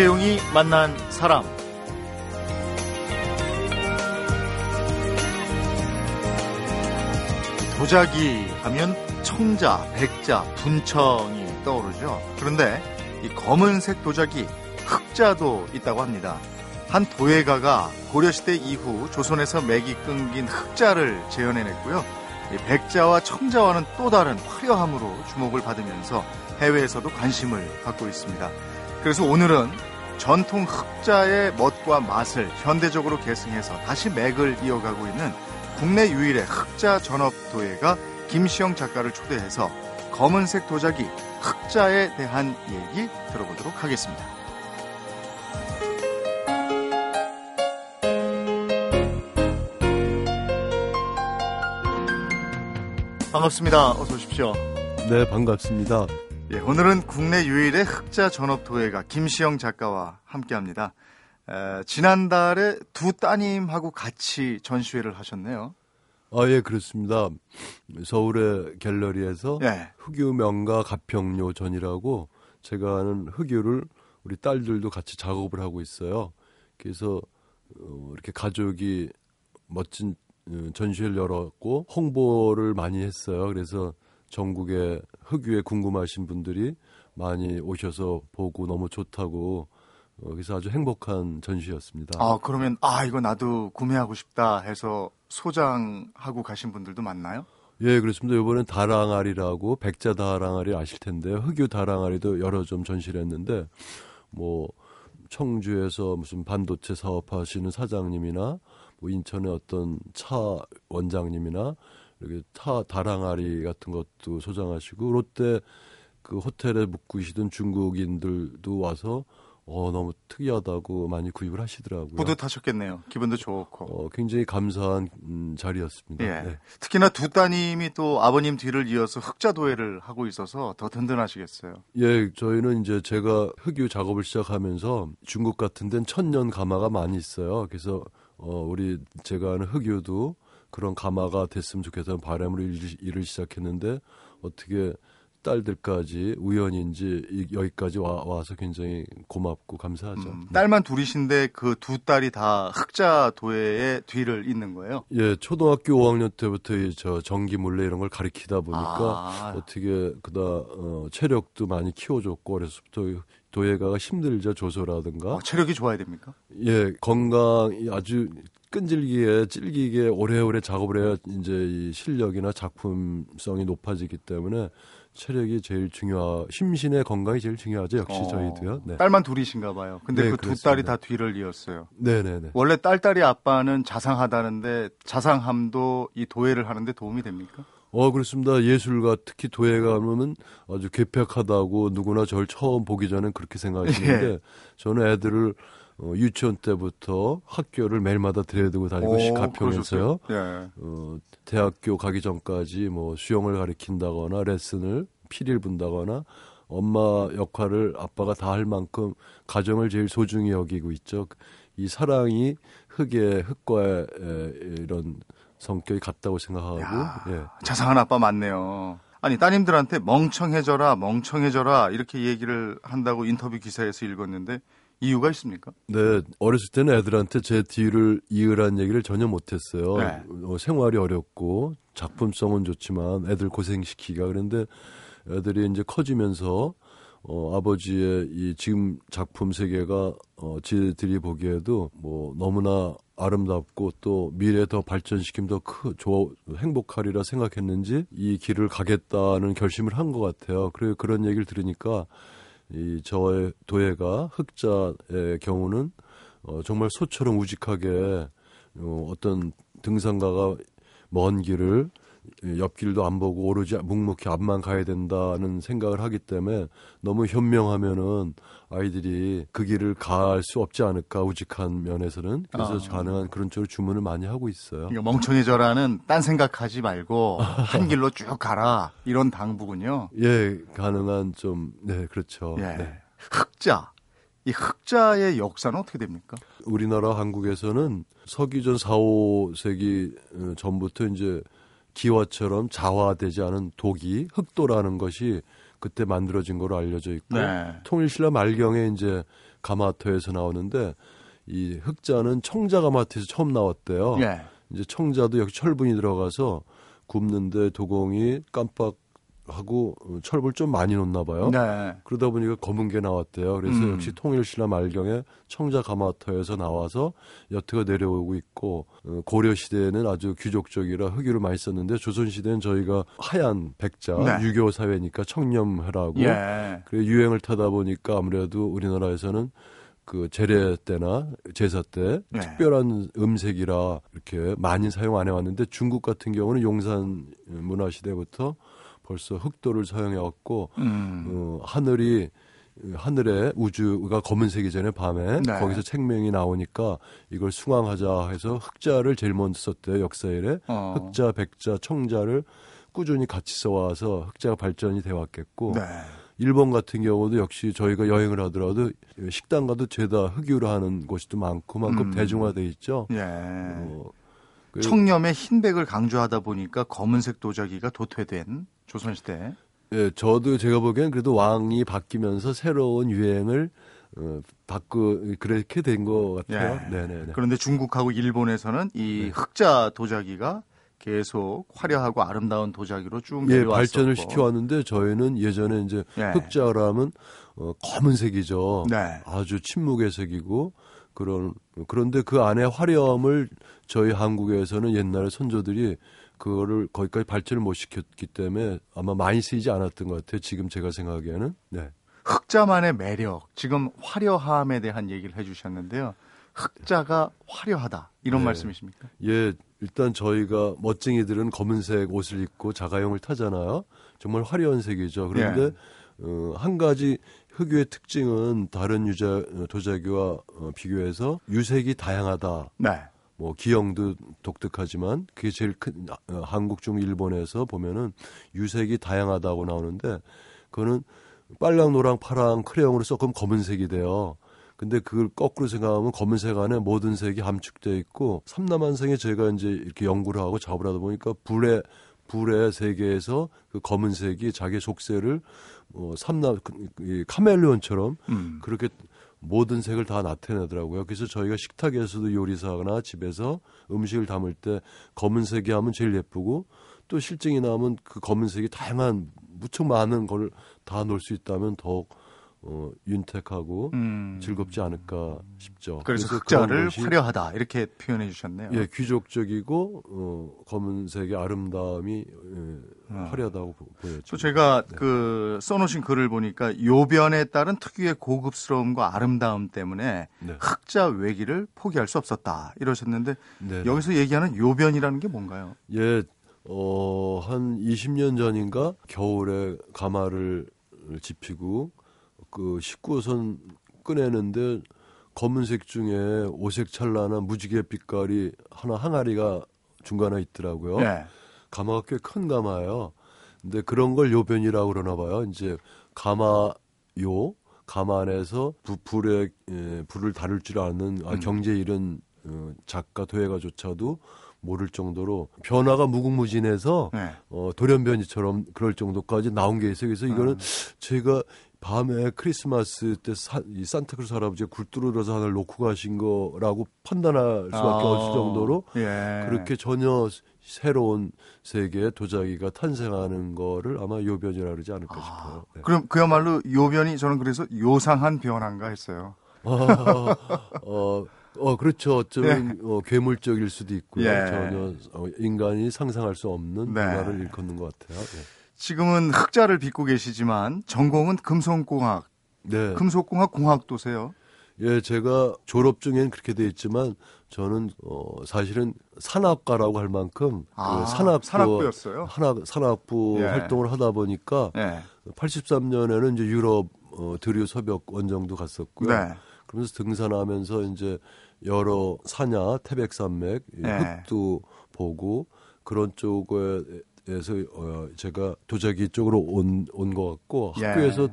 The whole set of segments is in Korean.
이재용이 만난 사람. 도자기 하면 청자, 백자, 분청이 떠오르죠. 그런데 이 검은색 도자기, 흑자도 있다고 합니다. 한 도예가가 고려시대 이후 조선에서 맥이 끊긴 흑자를 재현해냈고요. 백자와 청자와는 또 다른 화려함으로 주목을 받으면서 해외에서도 관심을 받고 있습니다. 그래서 오늘은 전통 흑자의 멋과 맛을 현대적으로 계승해서 다시 맥을 이어가고 있는 국내 유일의 흑자 전업 도예가 김시영 작가를 초대해서 검은색 도자기 흑자에 대한 얘기 들어보도록 하겠습니다. 반갑습니다. 어서 오십시오. 네, 반갑습니다. 예, 오늘은 국내 유일의 흑자 전업 도예가 김시영 작가와 함께합니다. 에, 지난달에 두 따님하고 같이 전시회를 하셨네요. 아, 예, 그렇습니다. 서울의 갤러리에서 예. 흑유 명가 가평료 전이라고 제가 하는 흑유를 우리 딸들도 같이 작업을 하고 있어요. 그래서 어, 이렇게 가족이 멋진 어, 전시회를 열었고 홍보를 많이 했어요. 그래서 전국에 흑유에 궁금하신 분들이 많이 오셔서 보고 너무 좋다고 어, 그래서 아주 행복한 전시였습니다. 아, 그러면 아, 이거 나도 구매하고 싶다 해서 소장하고 가신 분들도 많나요? 예, 그렇습니다. 이번엔 다랑아리라고 백자 다랑아리 아실 텐데 흑유 다랑아리도 여러 점 전시를 했는데 뭐 청주에서 무슨 반도체 사업하시는 사장님이나 뭐 인천의 어떤 차 원장님이나 이렇게 타 다랑아리 같은 것도 소장하시고 롯데 그 호텔에 묵으시던 중국인들도 와서 어 너무 특이하다고 많이 구입을 하시더라고요. 뿌듯하셨겠네요. 기분도 좋고. 어, 굉장히 감사한 음, 자리였습니다. 예. 네. 특히나 두 따님이 또 아버님 뒤를 이어서 흑자 도예를 하고 있어서 더 든든하시겠어요. 예, 저희는 이제 제가 흑유 작업을 시작하면서 중국 같은 데는 천년 가마가 많이 있어요. 그래서 어, 우리 제가 하는 흑유도 그런 가마가 됐으면 좋겠다는 바람으로 일, 일을 시작했는데 어떻게 딸들까지 우연인지 이- 여기까지 와, 와서 굉장히 고맙고 감사하죠. 음, 딸만 둘이신데 그 두 딸이 다 흑자 도예의 뒤를 잇는 거예요. 예, 초등학교 5학년 때부터 이저 전기 물레 이런 걸 가리키다 보니까 아. 어떻게 그다 어, 체력도 많이 키워줬고 그래서부터 도예가가 힘들죠 조소라든가 어, 체력이 좋아야 됩니까? 예 건강이 아주 끈질기게 찔기게 오래오래 작업을 해야 이제 이 실력이나 작품성이 높아지기 때문에 체력이 제일 중요하 심신의 건강이 제일 중요하죠 역시 어, 저희도요 네. 딸만 둘이신가 봐요. 근데 네, 그두 그렇습니다. 딸이 다 뒤를 이었어요. 네네네 원래 딸딸이 아빠는 자상하다는데 자상함도 이 도예를 하는데 도움이 됩니까? 어 그렇습니다 예술가 특히 도예가 하면 아주 괴팍하다고 누구나 저를 처음 보기 전엔 그렇게 생각하시는데 예. 저는 애들을 어, 유치원 때부터 학교를 매일마다 데려두고 다니고 시 가평에서요. 그러셨어요? 예. 어, 대학교 가기 전까지 뭐 수영을 가르친다거나 레슨을 피리를 분다거나 엄마 역할을 아빠가 다 할 만큼 가정을 제일 소중히 여기고 있죠. 이 사랑이 흙의 흙과의 에, 이런 성격이 같다고 생각하고 야, 예. 자상한 아빠 맞네요. 아니 따님들한테 멍청해져라 멍청해져라 이렇게 얘기를 한다고 인터뷰 기사에서 읽었는데 이유가 있습니까? 네, 어렸을 때는 애들한테 제 뒤를 이으란 얘기를 전혀 못했어요. 네. 어, 생활이 어렵고 작품성은 좋지만 애들 고생시키기가 그런데 애들이 이제 커지면서 어, 아버지의 이 지금 작품 세계가 어, 지들이 보기에도 뭐 너무나 아름답고 또 미래 더 발전시키면 더 크, 좋 행복하리라 생각했는지 이 길을 가겠다는 결심을 한 것 같아요. 그리고 그런 얘기를 들으니까 이 저의 도예가 흑자의 경우는 어, 정말 소처럼 우직하게 어, 어떤 등산가가 먼 길을 옆길도 안 보고 오로지 묵묵히 앞만 가야 된다는 생각을 하기 때문에 너무 현명하면은 아이들이 그 길을 갈 수 없지 않을까 우직한 면에서는 그래서 아. 가능한 그런 쪽으로 주문을 많이 하고 있어요. 그러니까 멍청해져라는 딴 생각하지 말고 한 길로 쭉 가라 이런 당부군요. 예, 가능한 좀 네, 그렇죠. 예. 네. 흑자 이 흑자의 역사는 어떻게 됩니까? 우리나라 한국에서는 서기전 4, 5세기 어, 전부터 이제 기와처럼 자화되지 않은 독이 흑도라는 것이 그때 만들어진 걸로 알려져 있고 네. 통일신라 말경에 이제 가마터에서 나오는데 이 흑자는 청자 가마터에서 처음 나왔대요. 예. 이제 청자도 역시 철분이 들어가서 굽는데 도공이 깜빡 하고 철분 좀 많이 넣나 봐요. 네. 그러다 보니까 검은 게 나왔대요. 그래서 음. 역시 통일신라 말경에 청자 가마터에서 나와서 여트가 내려오고 있고 어, 고려 시대에는 아주 귀족적이라 흑유를 많이 썼는데 조선 시대는 저희가 하얀 백자 네. 유교 사회니까 청렴하라고 예. 그래 유행을 타다 보니까 아무래도 우리나라에서는 그 제례 때나 제사 때 네. 특별한 음색이라 이렇게 많이 사용 안 해왔는데 중국 같은 경우는 용산 문화 시대부터 벌써 흑도를 사용해 왔고 음. 어, 하늘이 하늘에 우주가 검은색이 전에 밤에 네. 거기서 책명이 나오니까 이걸 숭앙하자 해서 흑자를 제일 먼저 썼대요 역사일에 어. 흑자, 백자, 청자를 꾸준히 같이 써와서 흑자가 발전이 돼 왔겠고 네. 일본 같은 경우도 역시 저희가 여행을 하더라도 식당 가도 죄다 흑유로 하는 곳이 또 많고 만큼 음. 대중화돼 있죠. 예. 어, 그- 청렴의 흰백을 강조하다 보니까 검은색 도자기가 도태된 조선시대. 예, 저도 제가 보기엔 그래도 왕이 바뀌면서 새로운 유행을 어, 바꾸 그렇게 된 것 같아요. 예. 네네네. 그런데 중국하고 일본에서는 이 네. 흑자 도자기가 계속 화려하고 아름다운 도자기로 쭉 예, 내려왔었고. 발전을 시켜왔는데 저희는 예전에 이제 예. 흑자라면 어, 검은색이죠. 네. 아주 침묵의 색이고 그런 그런데 그 안에 화려함을 저희 한국에서는 옛날에 선조들이 그거를 거기까지 발전을 못 시켰기 때문에 아마 많이 쓰이지 않았던 것 같아요. 지금 제가 생각하기에는 네. 흑자만의 매력, 지금 화려함에 대한 얘기를 해주셨는데요. 흑자가 화려하다 이런 네. 말씀이십니까? 예, 일단 저희가 멋쟁이들은 검은색 옷을 입고 자가용을 타잖아요. 정말 화려한 색이죠. 그런데 예. 어, 한 가지 흑유의 특징은 다른 유자 도자기와 어, 비교해서 유색이 다양하다. 네. 뭐 기형도 독특하지만 그게 제일 큰 어, 한국 중 일본에서 보면은 유색이 다양하다고 나오는데 그거는 빨강 노랑 파랑 크레용으로 섞으면 검은색이 돼요. 근데 그걸 거꾸로 생각하면 검은색 안에 모든 색이 함축되어 있고 삼남한성에 제가 이제 이렇게 연구를 하고 작업을 하다 보니까 불의 불의 세계에서 그 검은색이 자기 속세를 어, 삼남 그- 이 카멜레온처럼 음. 그렇게 모든 색을 다 나타내더라고요. 그래서 저희가 식탁에서도 요리사나 집에서 음식을 담을 때 검은색이 하면 제일 예쁘고 또 실증이 나면 그 검은색이 다양한 무척 많은 걸 다 넣을 수 있다면 더욱 어, 윤택하고 음. 즐겁지 않을까 싶죠. 그래서 그런 흑자를 화려하다 이렇게 표현해 주셨네요. 예, 귀족적이고 어, 검은색의 아름다움이 예, 어. 화려하다고 보- 보여죠. 또 제가 네. 그 써놓으신 글을 보니까 요변에 따른 특유의 고급스러움과 아름다움 때문에 네. 흑자 외기를 포기할 수 없었다 이러셨는데 네. 여기서 얘기하는 요변이라는 게 뭔가요? 예, 어, 한 20년 전인가 겨울에 가마를 집히고 그 19선 꺼내는데 검은색 중에 오색 찬란한 무지개 빛깔이 하나 항아리가 중간에 있더라고요. 예. 가마가 꽤 큰 가마예요. 근데 그런 걸 요변이라고 그러나 봐요. 이제 가마요, 가마 안에서 부, 불에, 예, 불을 다룰 줄 아는 아, 음. 경제 이런 어, 작가, 도예가조차도 모를 정도로 변화가 무궁무진해서 네. 어, 돌연변이처럼 그럴 정도까지 나온 게 있어요. 그래서 이거는 제가 밤에 크리스마스 때 사, 이 산타크루스 할아버지가 굴 뚫어서 하나를 놓고 가신 거라고 판단할 수밖에 아, 없을 정도로 예. 그렇게 전혀 새로운 세계의 도자기가 탄생하는 거를 아마 요변이라 그러지 않을까 아, 싶어요. 네. 그럼 그야말로 요변이 저는 그래서 요상한 변화인가 했어요. 아, 어, 어, 그렇죠. 어쩌면 어, 괴물적일 수도 있고요. 예. 전혀 어, 인간이 상상할 수 없는 네. 문화를 일컫는 것 같아요. 네. 지금은 흑자를 빚고 계시지만 전공은 금속공학, 네. 금속공학 공학도세요. 예, 제가 졸업 중엔 그렇게 돼 있지만 저는 어, 사실은 산악가라고 할 만큼 아, 그 산악부 산악부였어요? 산악, 산악부 예. 활동을 하다 보니까 네. 83년에는 이제 유럽 어, 드류 서벽 원정도 갔었고요. 네. 그러면서 등산하면서 이제 여러 산야, 태백산맥, 이 네. 흙도 보고 그런 쪽에 서 어, 제가 도자기 쪽으로 온 온 것 같고 예. 학교에서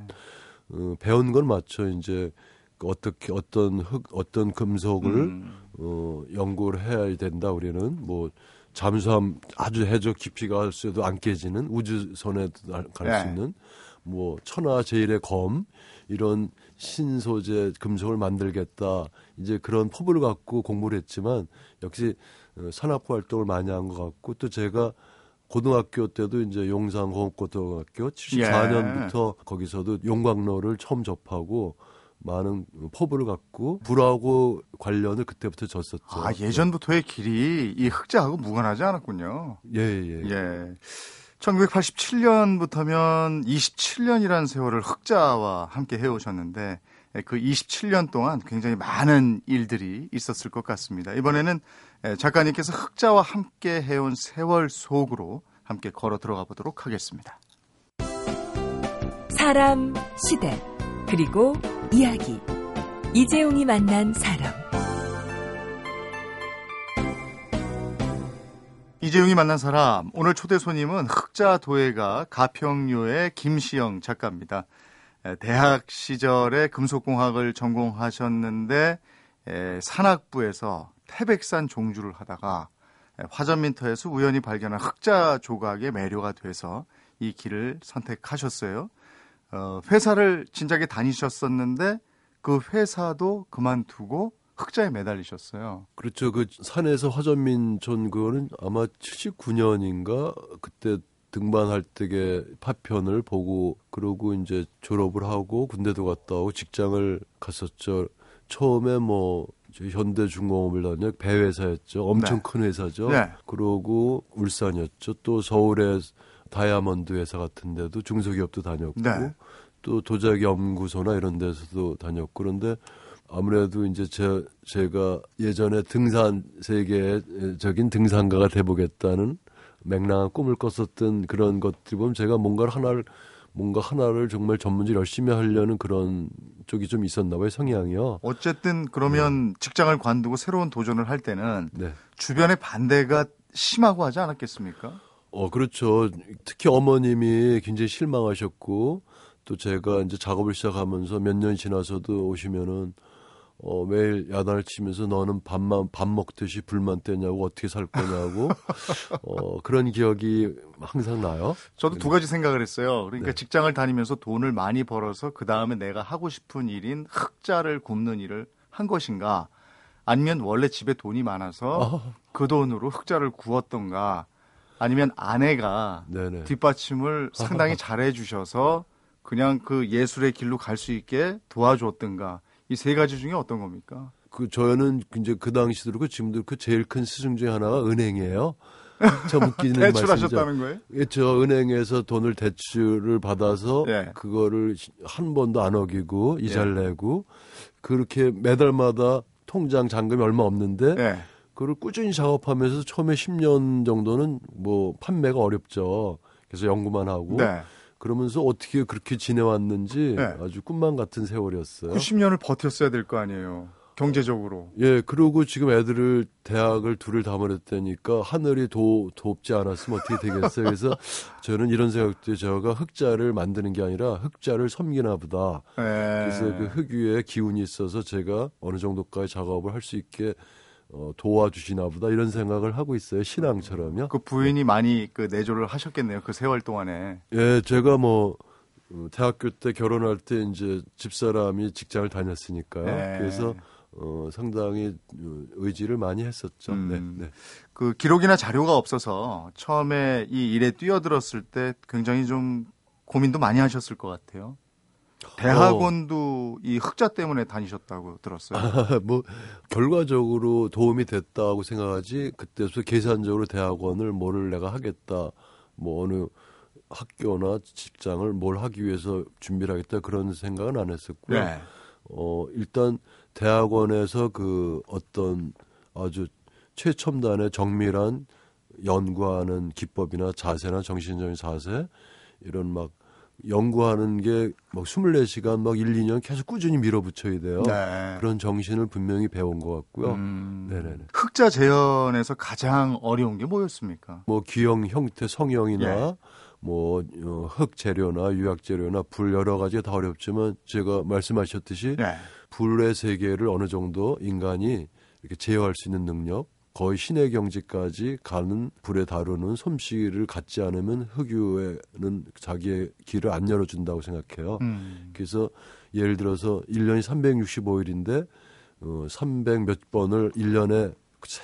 어, 배운 건 맞죠. 이제 어떻게 어떤 흙, 어떤 금속을 음. 어, 연구를 해야 된다. 우리는 뭐 잠수함 아주 해저 깊이가 할수도 안 깨지는 우주선에 갈수 네. 있는 뭐 천하 제일의 검 이런 신소재 금속을 만들겠다 이제 그런 포부를 갖고 공부를 했지만 역시 어, 산악부 활동을 많이 한 것 같고 또 제가 고등학교 때도 이제 용산공업고등학교 74년부터 예. 거기서도 용광로를 처음 접하고 많은 포부를 갖고 불하고 관련을 그때부터 졌었죠. 아 예전부터의 길이 이 흑자하고 무관하지 않았군요. 예 예. 예. 예. 1987년부터면 27년이라는 세월을 흑자와 함께 해오셨는데 그 27년 동안 굉장히 많은 일들이 있었을 것 같습니다. 이번에는 작가님께서 흑자와 함께 해온 세월 속으로 함께 걸어 들어가 보도록 하겠습니다. 사람, 시대, 그리고 이야기. 이재용이 만난 사람. 이재용이 만난 사람. 오늘 초대 손님은 흑자 도예가 가평료의 김시영 작가입니다. 대학 시절에 금속공학을 전공하셨는데 산악부에서 태백산 종주를 하다가 화전민터에서 우연히 발견한 흑자 조각의 매료가 돼서 이 길을 선택하셨어요. 어, 회사를 진작에 다니셨었는데 그 회사도 그만두고 흑자에 매달리셨어요. 그렇죠. 그 산에서 화전민촌 그거는 아마 79년인가 그때 등반할 때의 파편을 보고 그러고 이제 졸업을 하고 군대도 갔다 오고 직장을 갔었죠. 처음에 뭐 현대중공업을 다녀 배회사였죠. 엄청 네. 큰 회사죠. 네. 그러고 울산이었죠. 또 서울에 다이아몬드 회사 같은 데도 중소기업도 다녔고 네. 또 도자기 연구소나 이런 데서도 다녔고 그런데 아무래도 이제 제, 제가 예전에 등산 세계적인 등산가가 돼보겠다는 맹랑한 꿈을 꿨었던 그런 것들 보면 제가 뭔가를 하나를 뭔가 하나를 정말 전문적으로 열심히 하려는 그런 쪽이 좀 있었나 봐요 성향이요. 어쨌든 그러면 네. 직장을 관두고 새로운 도전을 할 때는 네. 주변의 반대가 심하고 하지 않았겠습니까? 어 그렇죠. 특히 어머님이 굉장히 실망하셨고 또 제가 이제 작업을 시작하면서 몇년 지나서도 오시면은 어, 매일 야단을 치면서 너는 밥만, 밥 먹듯이 불만 떼냐고 어떻게 살 거냐고, 어, 그런 기억이 항상 나요. 저도 두 가지 생각을 했어요. 그러니까 네. 직장을 다니면서 돈을 많이 벌어서 그 다음에 내가 하고 싶은 일인 흑자를 굽는 일을 한 것인가, 아니면 원래 집에 돈이 많아서 어. 그 돈으로 흑자를 구웠던가, 아니면 아내가 네네. 뒷받침을 상당히 잘해 주셔서 그냥 그 예술의 길로 갈 수 있게 도와줬던가, 이 세 가지 중에 어떤 겁니까? 그 저는 이제 그 당시도 그렇고 지금도 그 제일 큰 스승 중에 하나가 은행이에요. 저 웃기는 대출하셨다는 거예요? 예, 저 은행에서 돈을 대출을 받아서 예. 그거를 한 번도 안 어기고 이자를 예. 내고 그렇게 매달마다 통장 잔금이 얼마 없는데 예. 그걸 꾸준히 작업하면서 처음에 10년 정도는 뭐 판매가 어렵죠. 그래서 연구만 하고 네. 그러면서 어떻게 그렇게 지내왔는지 네. 아주 꿈만 같은 세월이었어요. 90년을 버텼어야 될 거 아니에요. 경제적으로. 예, 그리고 지금 애들을 대학을 둘을 다 보냈다니까 하늘이 도, 돕지 않았으면 어떻게 되겠어요. 그래서 저는 이런 생각도 제가 흑자를 만드는 게 아니라 흑자를 섬기나 보다. 네. 그래서 그 흑 위에 기운이 있어서 제가 어느 정도까지 작업을 할 수 있게 어, 도와주시나 보다 이런 생각을 하고 있어요. 신앙처럼요. 그 부인이 많이 그 내조를 하셨겠네요. 그 세월 동안에. 예, 제가 뭐 어, 대학교 때 결혼할 때 이제 집사람이 직장을 다녔으니까요. 네. 그래서 어, 상당히 의지를 많이 했었죠. 음, 네, 네. 그 기록이나 자료가 없어서 처음에 이 일에 뛰어들었을 때 굉장히 좀 고민도 많이 하셨을 것 같아요. 대학원도 어. 이 흑자 때문에 다니셨다고 들었어요. 아, 뭐 결과적으로 도움이 됐다고 생각하지 그때부터 계산적으로 대학원을 뭐를 내가 하겠다 뭐 어느 학교나 직장을 뭘 하기 위해서 준비를 하겠다 그런 생각은 안 했었고요. 네. 어 일단 대학원에서 그 어떤 아주 최첨단의 정밀한 연구하는 기법이나 자세나 정신적인 자세 이런 막 연구하는 게 막 24시간 막 1, 2년 계속 꾸준히 밀어붙여야 돼요. 네. 그런 정신을 분명히 배운 것 같고요. 음, 네네네. 흑자 재현에서 가장 어려운 게 뭐였습니까? 뭐 기형 형태, 성형이나 예. 뭐 어, 흙 재료나 유약 재료나 불 여러 가지가 다 어렵지만 제가 말씀하셨듯이 예. 불의 세계를 어느 정도 인간이 이렇게 제어할 수 있는 능력 거의 신의 경지까지 가는 불에 다루는 솜씨를 갖지 않으면 흑유에는 자기의 길을 안 열어준다고 생각해요. 음. 그래서 예를 들어서 1년이 365일인데 어, 300 몇 번을 1년에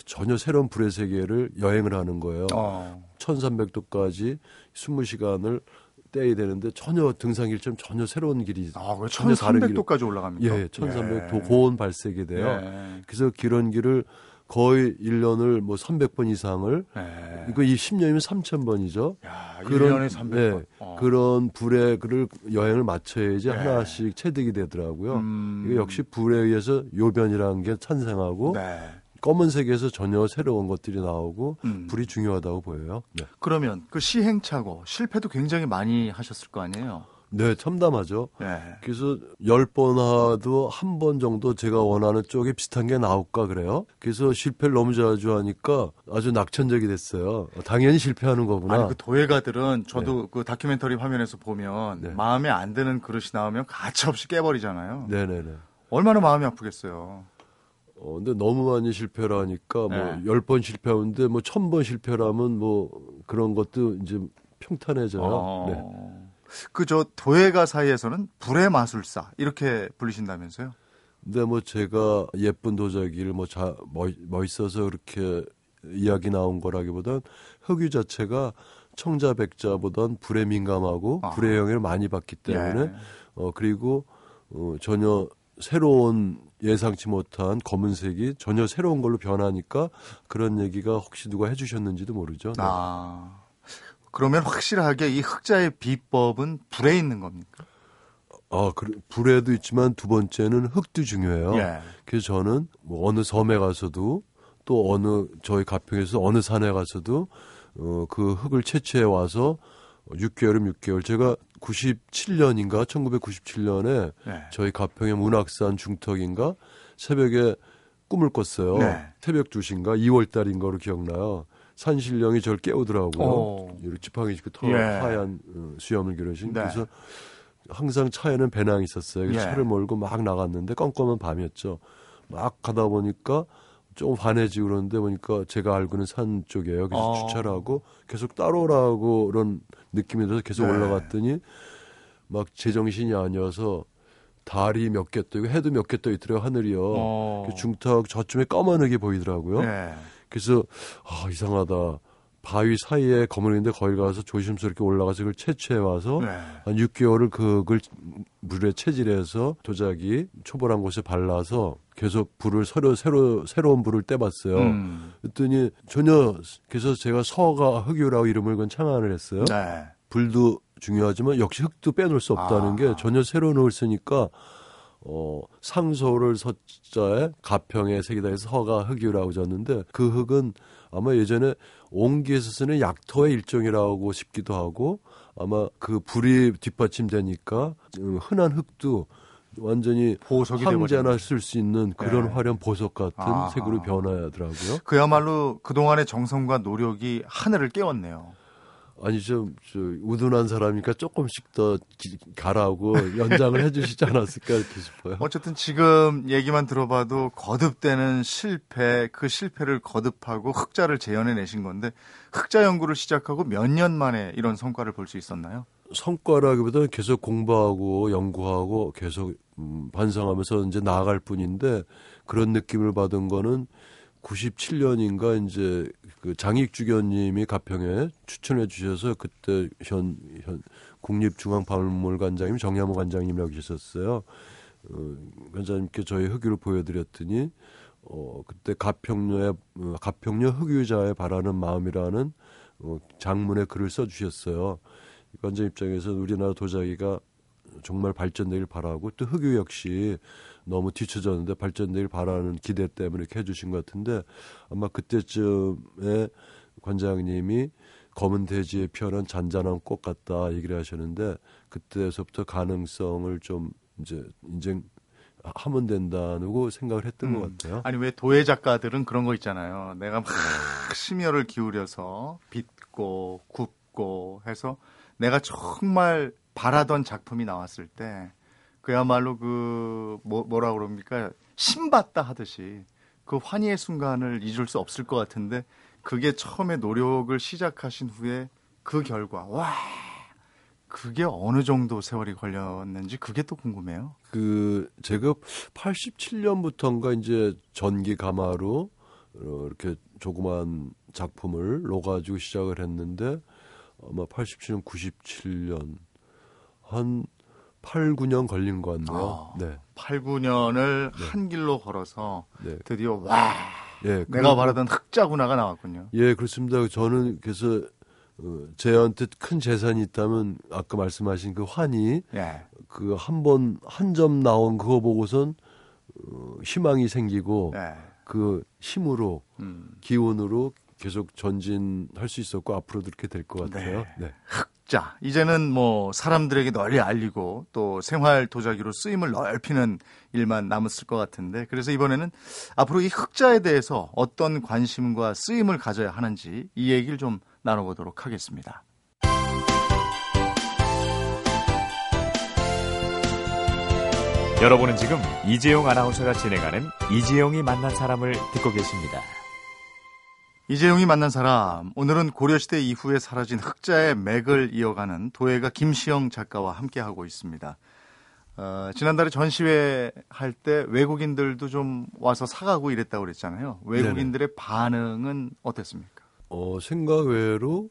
전혀 새로운 불의 세계를 여행을 하는 거예요. 어. 1300도까지 20시간을 떼야 되는데 전혀 등산 길처럼 전혀 새로운 길이 아, 왜 전혀 다른 길- 1300도까지 올라갑니까? 예, 1300도 예. 고온 발색이 돼요. 예. 그래서 그런 길을 거의 1년을 뭐 300번 이상을 예. 이거 이 10년이면 3000번이죠. 야, 그런 1년에 300번. 네, 어. 그런 불에 그를 여행을 맞춰야지 예. 하나씩 체득이 되더라고요. 음. 이게 역시 불에 의해서 요변이라는 게 찬생하고 네. 검은색에서 전혀 새로운 것들이 나오고 음. 불이 중요하다고 보여요. 네. 그러면 그 시행착오, 실패도 굉장히 많이 하셨을 거 아니에요? 네, 참담하죠. 네. 그래서 열 번 하도 한 번 정도 제가 원하는 쪽에 비슷한 게 나올까 그래요. 그래서 실패를 너무 자주 하니까 아주 낙천적이 됐어요. 당연히 실패하는 거구나. 아니 그 도예가들은 저도 그 다큐멘터리 화면에서 보면 네. 마음에 안 드는 그릇이 나오면 가차없이 깨버리잖아요. 네네네. 얼마나 마음이 아프겠어요. 어, 근데 너무 많이 실패를 하니까 네. 뭐열 번 실패하는데 뭐 천 번 실패라면 뭐 그런 것도 이제 평탄해져요. 어. 네. 그 저 도예가 사이에서는 불의 마술사 이렇게 불리신다면서요? 근데 뭐 제가 예쁜 도자기를 뭐 자, 멋, 멋있어서 그렇게 이야기 나온 거라기보단 흑유 자체가 청자 백자보단 불에 민감하고 아. 불의 영향을 많이 받기 때문에 예. 어 그리고 어 전혀 새로운 예상치 못한 검은색이 전혀 새로운 걸로 변하니까 그런 얘기가 혹시 누가 해주셨는지도 모르죠. 네. 아 그러면 확실하게 이 흑자의 비법은 불에 있는 겁니까? 아, 그, 불에도 있지만 두 번째는 흙도 중요해요. 예. 그래서 저는 뭐 어느 섬에 가서도 또 어느 저희 가평에서 어느 산에 가서도 어, 그 흙을 채취해 와서 6개월이면 6개월 제가 97년인가 1997년에 네. 저희 가평의 문학산 중턱인가 새벽에 꿈을 꿨어요. 네. 새벽 2시인가 2월 달인 거로 기억나요. 산신령이 저를 깨우더라고요. 오. 이렇게 지팡이 그 터, 예. 하얀 어, 수염을 기르신 네. 그래서 항상 차에는 배낭이 있었어요. 예. 차를 몰고 막 나갔는데 껌껌한 밤이었죠. 막 가다 보니까 좀 환해지고 그러는데 보니까 제가 알고는 산 쪽이에요. 그래서 어. 주차를 하고 계속 따라오라고 그런 느낌이 들어서 계속 네. 올라갔더니 막 제정신이 아니어서 달이 몇 개 떠 있고 해도 몇 개 떠 있더라고요. 하늘이요. 어. 그 중턱 저쯤에 까만하게 보이더라고요. 네. 그래서 아 이상하다. 바위 사이에 거물인데 거기 가서 조심스럽게 올라가서 그걸 채취해 와서 네. 한 6개월을 그걸 물에 체질해서 도자기 초벌한 곳에 발라서 계속 불을 새로 새로 새로운 불을 떼봤어요. 음. 그랬더니 전혀 그래서 제가 서가 흑유라고 이름을 건 창안을 했어요. 네. 불도 중요하지만 역시 흙도 빼놓을 수 없다는 아. 게 전혀 새로운 흙을 쓰니까 어 상소를 서자에 가평의 색이다해서 서가 흑유라고 졌는데 그 흙은 아마 예전에 옹기에서 쓰는 약토의 일종이라고 싶기도 하고 아마 그 불이 뒷받침되니까 음, 흔한 흙도 완전히 보석이 황제나. 쓸 수 있는 그런 네. 화려한 보석 같은 아하. 색으로 변하더라고요. 그야말로 그동안의 정성과 노력이 하늘을 깨웠네요. 아니 좀 저, 우둔한 사람이니까 조금씩 더 기- 가라고 연장을 해주시지 않았을까 이렇게 싶어요. 어쨌든 지금 얘기만 들어봐도 거듭되는 실패, 그 실패를 거듭하고 흑자를 재현해내신 건데 흑자 연구를 시작하고 몇 년 만에 이런 성과를 볼 수 있었나요? 성과라기보다는 계속 공부하고 연구하고 계속 음, 반성하면서 이제 나아갈 뿐인데 그런 느낌을 받은 거는 97년인가 이제 그 장익주교님이 가평에 추천해 주셔서 그때 현, 현 국립중앙박물관장님 정야모 관장님이라고 계셨어요. 어, 관장님께 저희 흑유를 보여드렸더니 어, 그때 가평녀의 어, 가평녀 흑유자에 바라는 마음이라는 어, 장문의 글을 써주셨어요. 관장 입장에서는 우리나라 도자기가 정말 발전되길 바라고 또 흑유 역시 너무 뒤처졌는데 발전되길 바라는 기대 때문에 이렇게 해주신 것 같은데 아마 그때쯤에 관장님이 검은 대지에 피어난 잔잔한 꽃 같다 얘기를 하셨는데 그때서부터 가능성을 좀 이제 인증 하면 된다고 생각을 했던 음. 것 같아요. 아니 왜 도예 작가들은 그런 거 있잖아요. 내가 막 심혈을 기울여서 빚고 굽고 해서 내가 정말 바라던 작품이 나왔을 때 그야말로 그 뭐, 뭐라 그럽니까 신받다 하듯이 그 환희의 순간을 잊을 수 없을 것 같은데 그게 처음에 노력을 시작하신 후에 그 결과 와 그게 어느 정도 세월이 걸렸는지 그게 또 궁금해요. 그 제가 87년부터인가 이제 전기 가마로 어, 이렇게 조그만 작품을 놓가지고 시작을 했는데 아마 87년, 97년 한 8, 9년 걸린 것 같네요. 아, 네. 8, 9년을 한 길로 걸어서 네. 드디어 와 예, 내가 바라던 흑자군화가 나왔군요. 예, 그렇습니다. 저는 그래서 어, 제한테 큰 재산이 있다면 아까 말씀하신 그 환희 예. 그한 번 한 점 나온 그거 보고선 어, 희망이 생기고 예. 그 힘으로 음. 기운으로 계속 전진할 수 있었고 앞으로도 그렇게 될 것 같아요. 네. 자, 이제는 뭐 사람들에게 널리 알리고 또 생활 도자기로 쓰임을 넓히는 일만 남았을 것 같은데 그래서 이번에는 앞으로 이 흑자에 대해서 어떤 관심과 쓰임을 가져야 하는지 이 얘기를 좀 나눠보도록 하겠습니다. 여러분은 지금 이재용 아나운서가 진행하는 이재용이 만난 사람을 듣고 계십니다. 이재용이 만난 사람 오늘은 고려시대 이후에 사라진 흑자의 맥을 이어가는 도예가 김시영 작가와 함께 하고 있습니다. 어, 지난달에 전시회 할 때 외국인들도 좀 와서 사가고 이랬다고 그랬잖아요. 외국인들의 반응은 어땠습니까? 어, 생각 외로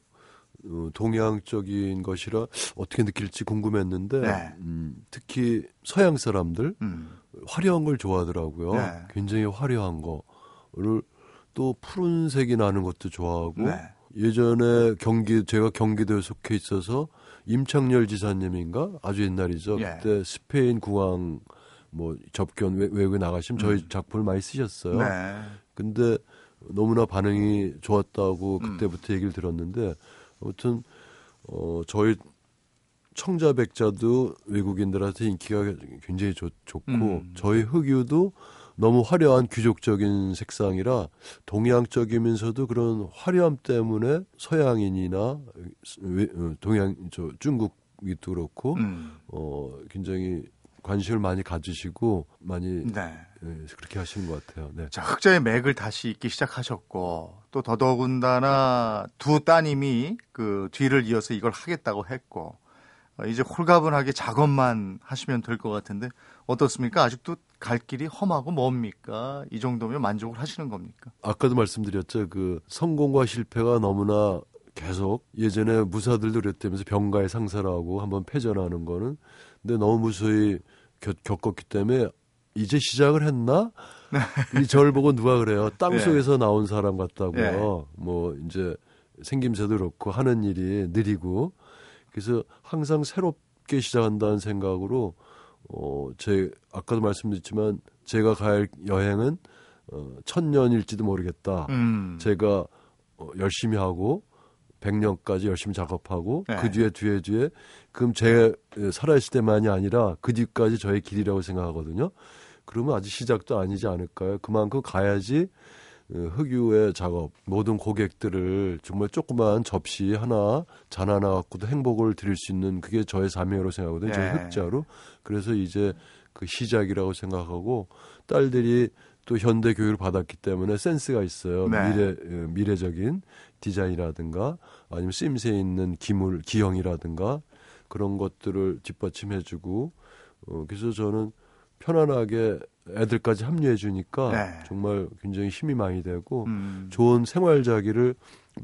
어, 동양적인 것이라 어떻게 느낄지 궁금했는데 네. 음, 특히 서양 사람들 음. 화려한 걸 좋아하더라고요. 네. 굉장히 화려한 거를 또 푸른색이 나는 것도 좋아하고 네. 예전에 경기 제가 경기도에 속해 있어서 임창열 지사님인가 아주 옛날이죠. 예. 그때 스페인 국왕 뭐 접견 외, 외국에 나가시면 저희 작품을 많이 쓰셨어요. 음. 네. 근데 너무나 반응이 좋았다고 음. 그때부터 얘기를 들었는데 아무튼 어 저희 청자백자도 외국인들한테 인기가 굉장히 좋, 좋고 음. 저희 흑유도 너무 화려한 귀족적인 색상이라 동양적이면서도 그런 화려함 때문에 서양인이나 외- 어, 동양 저 중국이도 그렇고 음. 어 굉장히 관심을 많이 가지시고 많이 네. 예, 그렇게 하시는 것 같아요. 네. 자, 흑자의 맥을 다시 잇기 시작하셨고 또 더더군다나 두 따님이 그 뒤를 이어서 이걸 하겠다고 했고 어, 이제 홀가분하게 작업만 하시면 될 것 같은데 어떻습니까? 아직도 갈 길이 험하고 뭡니까? 이 정도면 만족을 하시는 겁니까? 아까도 말씀드렸죠. 그 성공과 실패가 너무나 계속 예전에 무사들도 그랬다면서 병가의 상사라고 한번 패전하는 거는 근데 너무 무수히 겪, 겪었기 때문에 이제 시작을 했나? 이 저를 보고 누가 그래요? 땅 네. 속에서 나온 사람 같다고요. 네. 뭐 이제 생김새도 그렇고 하는 일이 느리고 그래서 항상 새롭게 시작한다는 생각으로 어, 제 아까도 말씀드렸지만 제가 갈 여행은 어, 천년일지도 모르겠다. 음. 제가 어, 열심히 하고 100년까지 열심히 작업하고 네. 그 뒤에 뒤에 뒤에 그럼 제 에, 살아있을 때만이 아니라 그 뒤까지 저의 길이라고 생각하거든요. 그러면 아직 시작도 아니지 않을까요? 그만큼 가야지 어, 흑유의 작업 모든 고객들을 정말 조그만 접시 하나 잔 하나 갖고도 행복을 드릴 수 있는 그게 저의 사명으로 생각하거든요. 저희 예. 흑자로 그래서 이제 그 시작이라고 생각하고 딸들이 또 현대 교육을 받았기 때문에 센스가 있어요. 네. 미래 어, 미래적인 디자인이라든가 아니면 쓰임새 있는 기물 기형이라든가 그런 것들을 뒷받침해주고 어, 그래서 저는 편안하게 애들까지 합류해 주니까 네. 정말 굉장히 힘이 많이 되고 음. 좋은 생활자기를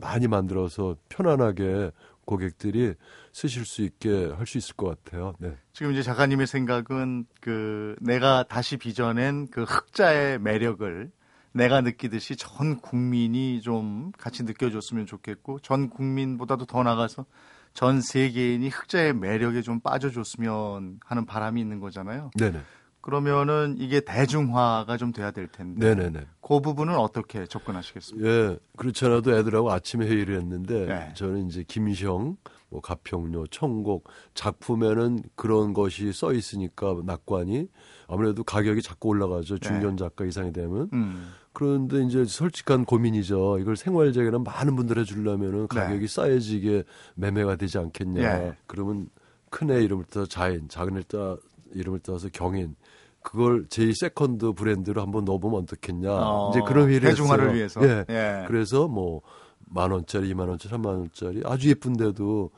많이 만들어서 편안하게 고객들이 쓰실 수 있게 할 수 있을 것 같아요. 네. 지금 이제 작가님의 생각은 그 내가 다시 빚어낸 그 흑자의 매력을 내가 느끼듯이 전 국민이 좀 같이 느껴줬으면 좋겠고 전 국민보다도 더 나가서 전 세계인이 흑자의 매력에 좀 빠져줬으면 하는 바람이 있는 거잖아요. 네네. 그러면은 이게 대중화가 좀 돼야 될 텐데 네네네. 그 부분은 어떻게 접근하시겠습니까? 예, 그렇지 않아도 애들하고 아침에 회의를 했는데 네. 저는 이제 김시영, 뭐 가평료, 청곡 작품에는 그런 것이 써 있으니까 낙관이 아무래도 가격이 자꾸 올라가죠. 중견 작가 이상이 되면. 음, 그런데 이제 솔직한 고민이죠. 이걸 생활적에는 많은 분들 해주려면은 가격이 싸해지게 매매가 되지 않겠냐. 예. 그러면 큰 애 이름을 따서 자인, 작은 애 따 이름을 따서 경인. 그걸 제 세컨드 브랜드로 한번 넣어보면 어떻겠냐. 어, 이제 그런 회의를 대중화를 했어요. 위해서. 예. 예. 그래서 뭐 만 원짜리, 이만 원짜리, 삼만 원짜리 아주 예쁜데도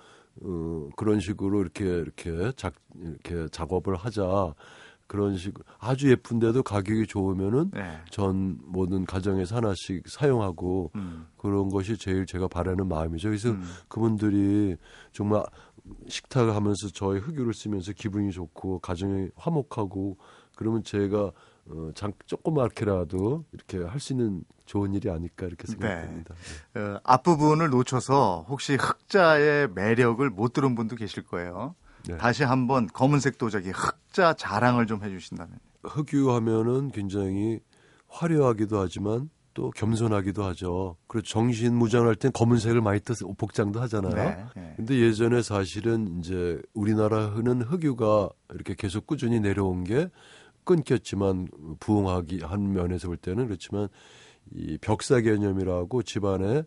어, 그런 식으로 이렇게 이렇게 작 이렇게 작업을 하자. 그런 식으로 아주 예쁜데도 가격이 좋으면은 네. 전 모든 가정에서 하나씩 사용하고 음. 그런 것이 제일 제가 바라는 마음이죠. 그래서 음. 그분들이 정말 식탁을 하면서 저의 흑유를 쓰면서 기분이 좋고 가정이 화목하고 그러면 제가 어, 장 조그맣게라도 이렇게 할 수 있는 좋은 일이 아닐까 이렇게 생각됩니다. 네. 어, 앞부분을 놓쳐서 혹시 흑자의 매력을 못 들은 분도 계실 거예요. 네. 다시 한번 검은색 도자기 흑자 자랑을 좀 해주신다면. 흑유하면은 굉장히 화려하기도 하지만 또 겸손하기도 하죠. 그리고 정신 무장할 땐 검은색을 많이 떠서 복장도 하잖아요. 네. 네. 근데 예전에 사실은 이제 우리나라 흔은 흑유가 이렇게 계속 꾸준히 내려온 게 끊겼지만 부흥하기 한 면에서 볼 때는 그렇지만 이 벽사 개념이라고 집안에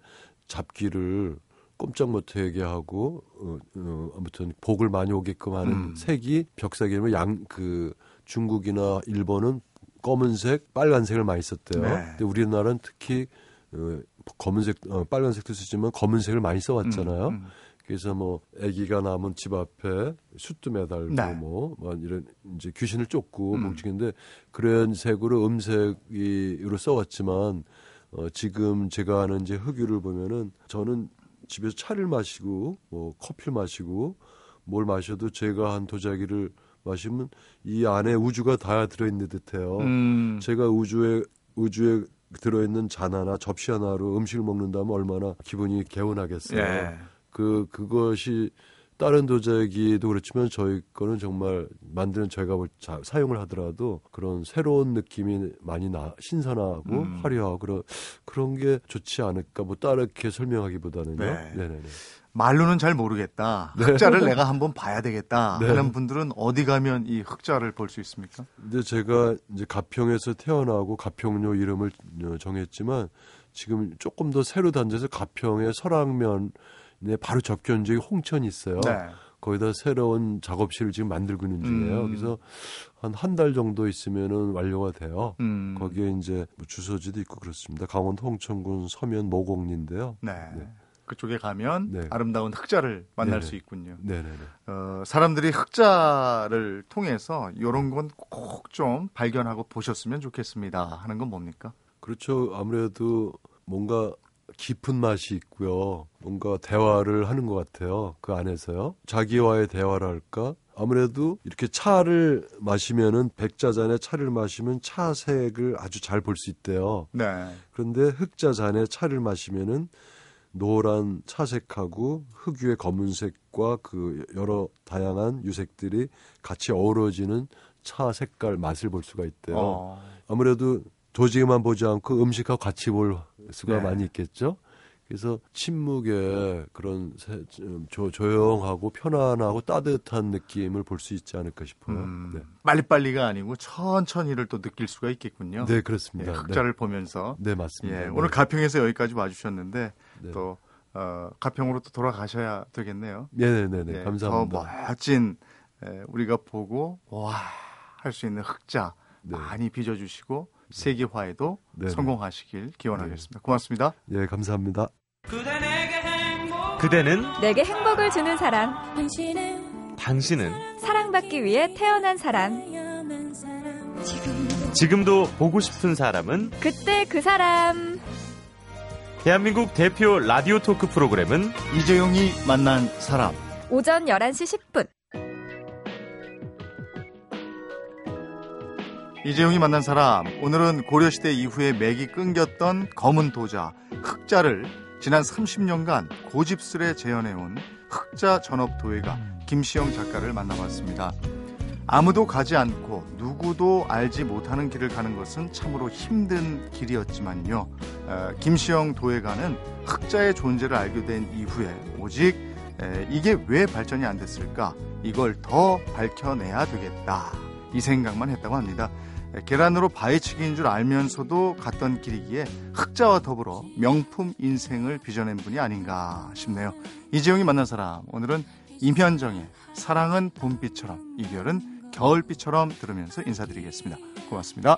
잡기를 꼼짝 못하게 하고 어, 어, 아무튼 복을 많이 오게끔 하는 음. 색이 벽사 개념을 양그 중국이나 일본은 검은색, 빨간색을 많이 썼대요. 네. 근데 우리나라는 특히 어, 검은색, 어, 빨간색도 쓰지만 검은색을 많이 써왔잖아요. 음, 음. 그래서 뭐 아기가 남은 집 앞에 숯도 매달고 네. 뭐, 뭐 이런 이제 귀신을 쫓고 음. 뭉치는데 그런 색으로 음색으로 써왔지만 어, 지금 제가 하는 이제 흑유를 보면은 저는 집에서 차를 마시고 뭐 커피를 마시고 뭘 마셔도 제가 한 도자기를 마시면 이 안에 우주가 다 들어있는 듯해요. 음. 제가 우주에 우주에 들어있는 잔 하나 접시 하나로 음식을 먹는다면 얼마나 기분이 개운하겠어요. 예. 그 그것이 다른 도자기도 그렇지만 저희 거는 정말 만드는 저희가 자- 사용을 하더라도 그런 새로운 느낌이 많이 나 신선하고 음. 화려하고 그런 그런 게 좋지 않을까 뭐 따르게 설명하기보다는요. 네. 네. 네네 말로는 잘 모르겠다. 흑자를 내가 한번 봐야 되겠다 네. 하는 분들은 어디 가면 이 흑자를 볼 수 있습니까? 근데 제가 이제 가평에서 태어나고 가평요 이름을 어, 정했지만 지금 조금 더 새로 단지해서 가평의 설악면 에 바로 접견지에 홍천이 있어요. 네. 거기다 새로운 작업실을 지금 만들고 있는 중이에요. 음. 그래서 한 한 달 정도 있으면은 완료가 돼요. 음. 거기에 이제 뭐 주소지도 있고 그렇습니다. 강원도 홍천군 서면 모곡리인데요. 네. 네. 그쪽에 가면 네. 아름다운 흑자를 만날 네네. 수 있군요. 네네네. 어, 사람들이 흑자를 통해서 이런 건 꼭 좀 발견하고 보셨으면 좋겠습니다. 하는 건 뭡니까? 그렇죠. 아무래도 뭔가 깊은 맛이 있고요. 뭔가 대화를 하는 것 같아요. 그 안에서요. 자기와의 대화를 할까? 아무래도 이렇게 차를 마시면은 백자잔에 차를 마시면 차색을 아주 잘 볼 수 있대요. 네. 그런데 흑자잔에 차를 마시면은 노란 차색하고 흑유의 검은색과 그 여러 다양한 유색들이 같이 어우러지는 차 색깔 맛을 볼 수가 있대요. 어, 아무래도 도지기만 보지 않고 음식하고 같이 볼 수가 네. 많이 있겠죠. 그래서 침묵의 그런 세- 조, 조용하고 편안하고 따뜻한 느낌을 볼 수 있지 않을까 싶어요. 음, 네. 빨리빨리가 아니고 천천히를 또 느낄 수가 있겠군요. 네, 예, 그렇습니다. 흑자를 보면서. 네, 네 맞습니다. 예, 네. 오늘 가평에서 여기까지 와주셨는데 네. 또 어, 가평으로 또 돌아가셔야 되겠네요. 네 네네 예, 감사합니다. 더 멋진 에, 우리가 보고 와 할 수 있는 흑자 네. 많이 빚어주시고 세계화에도 네, 네. 성공하시길 기원하겠습니다. 고맙습니다. 예, 감사합니다. 그대는 내게 행복을 주는 사람, 당신은 사랑받기 위해 태어난 사람, 지금도 보고 싶은 사람은 그때 그 사람. 대한민국 대표 라디오 토크 프로그램은 이재용이 만난 사람. 오전 11시 10분. 이재용이 만난 사람. 오늘은 고려시대 이후에 맥이 끊겼던 검은 도자, 흑자를 지난 30년간 고집스레 재현해온 흑자 전업 도예가 김시영 작가를 만나봤습니다. 아무도 가지 않고 누구도 알지 못하는 길을 가는 것은 참으로 힘든 길이었지만요. 어, 김시영 도예가는 흑자의 존재를 알게 된 이후에 오직 에, 이게 왜 발전이 안 됐을까? 이걸 더 밝혀내야 되겠다. 이 생각만 했다고 합니다. 에, 계란으로 바위치기인 줄 알면서도 갔던 길이기에 흑자와 더불어 명품 인생을 빚어낸 분이 아닌가 싶네요. 이재용이 만난 사람 오늘은 임현정의 사랑은 봄비처럼 이별은 겨울비처럼 들으면서 인사드리겠습니다. 고맙습니다.